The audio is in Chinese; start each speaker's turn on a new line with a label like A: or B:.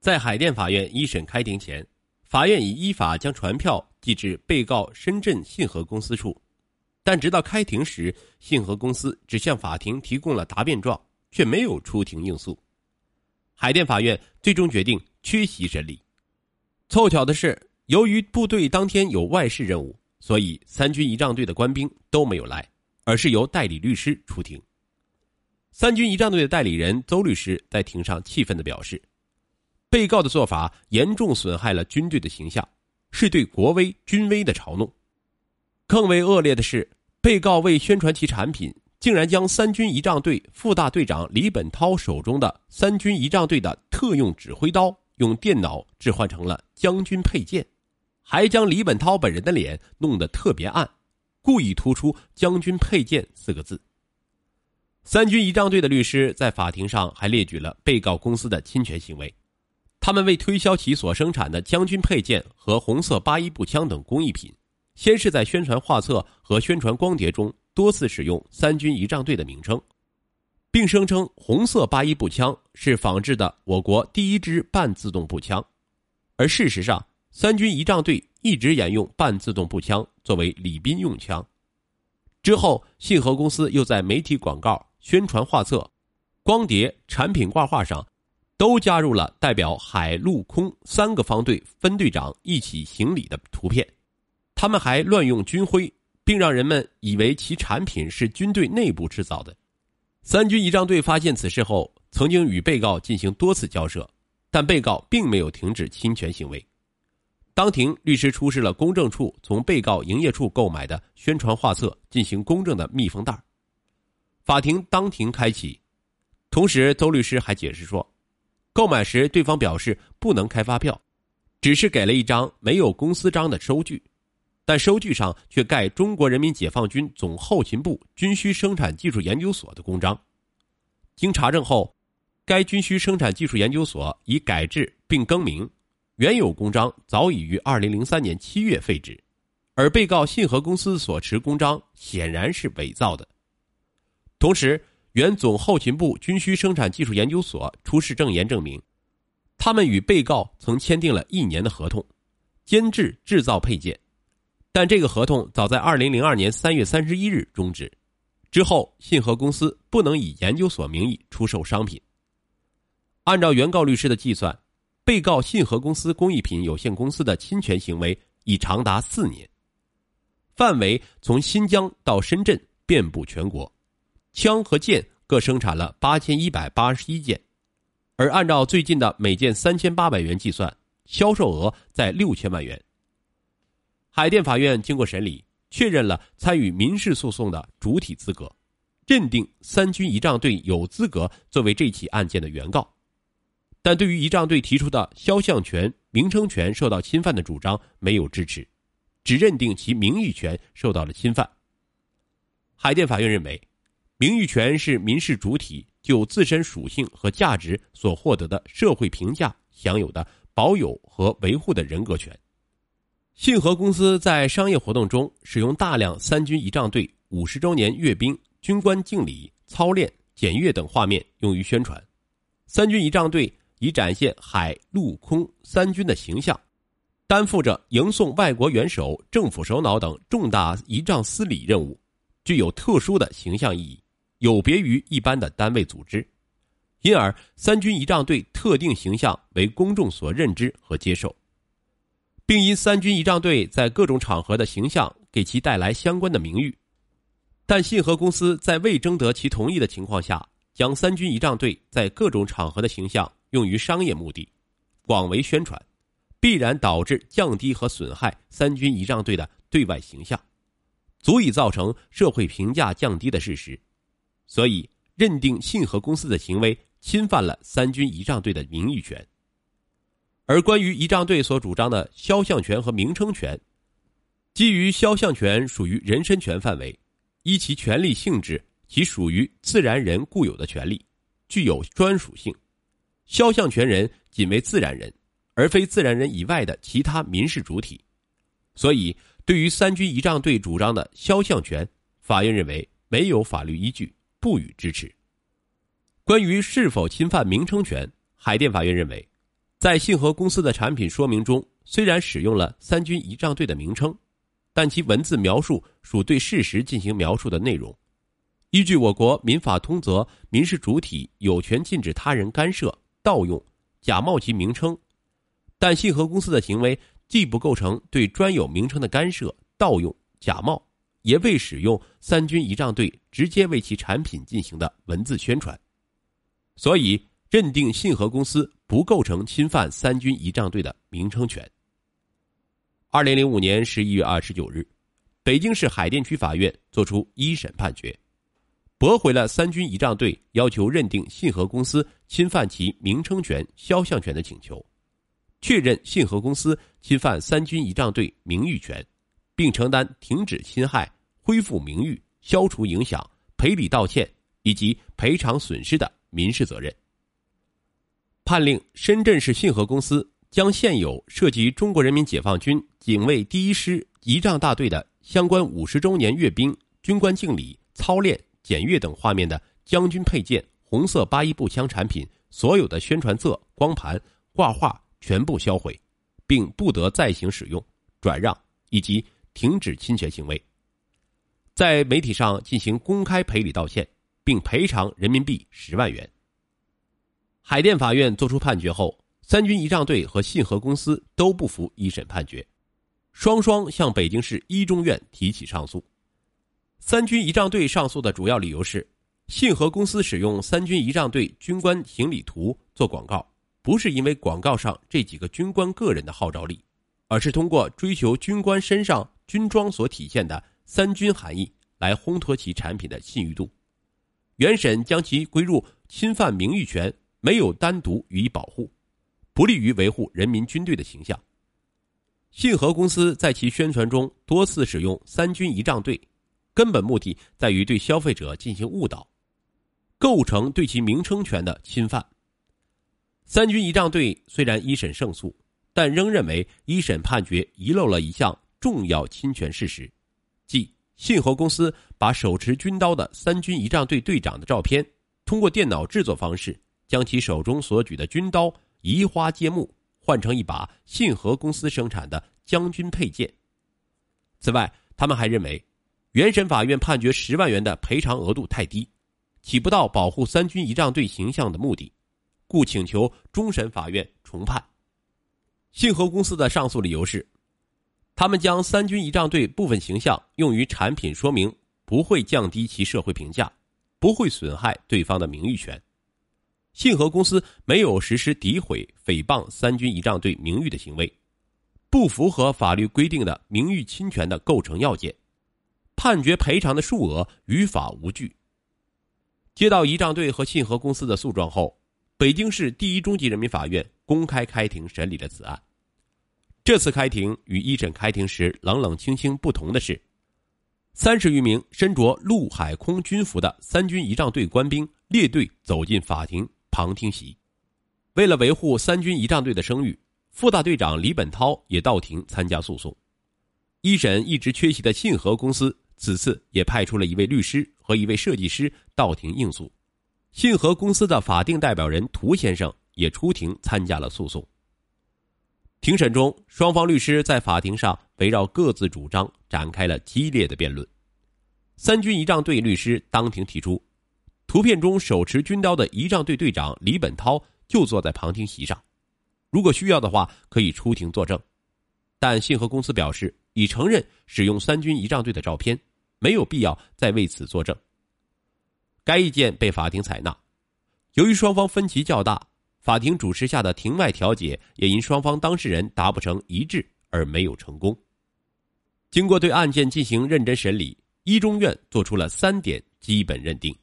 A: 在海淀法院一审开庭前，法院已依法将传票寄至被告深圳信和公司处，但直到开庭时，信和公司只向法庭提供了答辩状，却没有出庭应诉。海淀法院最终决定缺席审理。凑巧的是，由于部队当天有外事任务，所以三军仪仗队的官兵都没有来，而是由代理律师出庭。三军仪仗队的代理人邹律师在庭上气愤地表示。被告的做法严重损害了军队的形象，是对国威军威的嘲弄。更为恶劣的是，被告为宣传其产品，竟然将三军仪仗队副大队长李本涛手中的三军仪仗队的特用指挥刀用电脑置换成了将军佩剑，还将李本涛本人的脸弄得特别暗，故意突出“将军佩剑”四个字。三军仪仗队的律师在法庭上还列举了被告公司的侵权行为。他们为推销其所生产的将军配件和红色八一步枪等工艺品，先是在宣传画册和宣传光碟中多次使用“三军仪仗队”的名称，并声称红色八一步枪是仿制的我国第一支半自动步枪，而事实上，三军仪仗队一直沿用半自动步枪作为礼宾用枪。之后，信和公司又在媒体广告、宣传画册、光碟、产品挂画上。都加入了代表海陆空三个方队分队长一起行礼的图片，他们还乱用军徽，并让人们以为其产品是军队内部制造的。三军仪仗队发现此事后，曾经与被告进行多次交涉，但被告并没有停止侵权行为。当庭，律师出示了公证处从被告营业处购买的宣传画册进行公证的密封袋。法庭当庭开启，同时邹律师还解释说。购买时，对方表示不能开发票，只是给了一张没有公司章的收据，但收据上却盖中国人民解放军总后勤部军需生产技术研究所的公章。经查证后，该军需生产技术研究所已改制并更名，原有公章早已于二零零三年七月废止，而被告信和公司所持公章显然是伪造的。同时，原总后勤部军需生产技术研究所出示证言证明，他们与被告曾签订了一年的合同，监制制造配件，但这个合同早在二零零二年三月三十一日终止。之后，信和公司不能以研究所名义出售商品。按照原告律师的计算，被告信和公司工艺品有限公司的侵权行为已长达四年，范围从新疆到深圳，遍布全国。枪和剑各生产了八千一百八十一件，而按照最近的每件三千八百元计算，销售额在六千万元。海淀法院经过审理，确认了参与民事诉讼的主体资格，认定三军仪仗队有资格作为这起案件的原告，但对于仪仗队提出的肖像权、名称权受到侵犯的主张没有支持，只认定其名誉权受到了侵犯。海淀法院认为。名誉权是民事主体就自身属性和价值所获得的社会评价享有的保有和维护的人格权。信和公司在商业活动中使用大量三军仪仗队五十周年阅兵、军官敬礼、操练、检阅等画面用于宣传。三军仪仗队以展现海陆空三军的形象，担负着迎送外国元首、政府首脑等重大仪仗司礼任务，具有特殊的形象意义。有别于一般的单位组织，因而三军仪仗队特定形象为公众所认知和接受，并因三军仪仗队在各种场合的形象给其带来相关的名誉。但信和公司在未征得其同意的情况下，将三军仪仗队在各种场合的形象用于商业目的，广为宣传，必然导致降低和损害三军仪仗队的对外形象，足以造成社会评价降低的事实。所以，认定信和公司的行为侵犯了三军仪仗队的名誉权。而关于仪仗队所主张的肖像权和名称权，基于肖像权属于人身权范围，依其权利性质，其属于自然人固有的权利，具有专属性。肖像权人仅为自然人，而非自然人以外的其他民事主体。所以，对于三军仪仗队主张的肖像权，法院认为没有法律依据。不予支持。关于是否侵犯名称权，海淀法院认为，在信和公司的产品说明中，虽然使用了“三军仪仗队”的名称，但其文字描述属对事实进行描述的内容。依据我国民法通则，民事主体有权禁止他人干涉、盗用、假冒其名称，但信和公司的行为既不构成对专有名称的干涉、盗用、假冒，也未使用“三军仪仗队”直接为其产品进行的文字宣传，所以认定信和公司。不构成侵犯三军仪仗队的名称权。二零零五年十一月二十九日，北京市海淀区法院作出一审判决，驳回了三军仪仗队要求认定信和公司侵犯其名称权、肖像权的请求，确认信和公司侵犯三军仪仗队名誉权，并承担停止侵害、恢复名誉、消除影响、赔礼道歉以及赔偿损失的民事责任。判令深圳市信和公司将现有涉及中国人民解放军警卫第一师仪仗大队的相关五十周年阅兵、军官敬礼、操练、检阅等画面的将军配件红色八一步枪产品所有的宣传册、光盘、挂画全部销毁，并不得再行使用、转让以及停止侵权行为。在媒体上进行公开赔礼道歉，并赔偿人民币十万元。海淀法院作出判决后，三军仪仗队和信和公司都不服一审判决，双双向北京市一中院提起上诉。三军仪仗队上诉的主要理由是，信和公司使用三军仪仗队军官行礼图做广告，不是因为广告上这几个军官个人的号召力，而是通过追求军官身上军装所体现的三军含义来烘托其产品的信誉度。原审将其归入侵犯名誉权。没有单独予以保护，不利于维护人民军队的形象。信和公司在其宣传中多次使用“三军仪仗队”，根本目的在于对消费者进行误导，构成对其名称权的侵犯。三军仪仗队虽然一审胜诉，但仍认为一审判决遗漏了一项重要侵权事实，即信和公司把手持军刀的三军仪仗队队长的照片，通过电脑制作方式。将其手中所举的军刀移花接木，换成一把信和公司生产的将军佩剑。此外，他们还认为，原审法院判决十万元的赔偿额度太低，起不到保护三军仪仗队形象的目的，故请求终审法院重判。信和公司的上诉理由是，他们将三军仪仗队部分形象用于产品说明，不会降低其社会评价，不会损害对方的名誉权。信和公司没有实施诋毁、诽谤三军仪仗队名誉的行为，不符合法律规定的名誉侵权的构成要件，判决赔偿的数额于法无据。接到仪仗队和信和公司的诉状后，北京市第一中级人民法院公开开庭审理了此案。这次开庭与一审开庭时冷冷清清不同的是，三十余名身着陆海空军服的三军仪仗队官兵列队走进法庭。旁听席，为了维护三军仪仗队的声誉，副大队长李本涛也到庭参加诉讼。一审一直缺席的信和公司此次也派出了一位律师和一位设计师到庭应诉。信和公司的法定代表人涂先生也出庭参加了诉讼。庭审中，双方律师在法庭上围绕各自主张展开了激烈的辩论。三军仪仗队律师当庭提出。图片中手持军刀的仪仗队队长李本涛就坐在旁听席上，如果需要的话可以出庭作证，但信和公司表示已承认使用三军仪仗队的照片，没有必要再为此作证。该意见被法庭采纳。由于双方分歧较大，法庭主持下的庭外调解也因双方当事人达不成一致而没有成功。经过对案件进行认真审理，一中院作出了三点基本认定。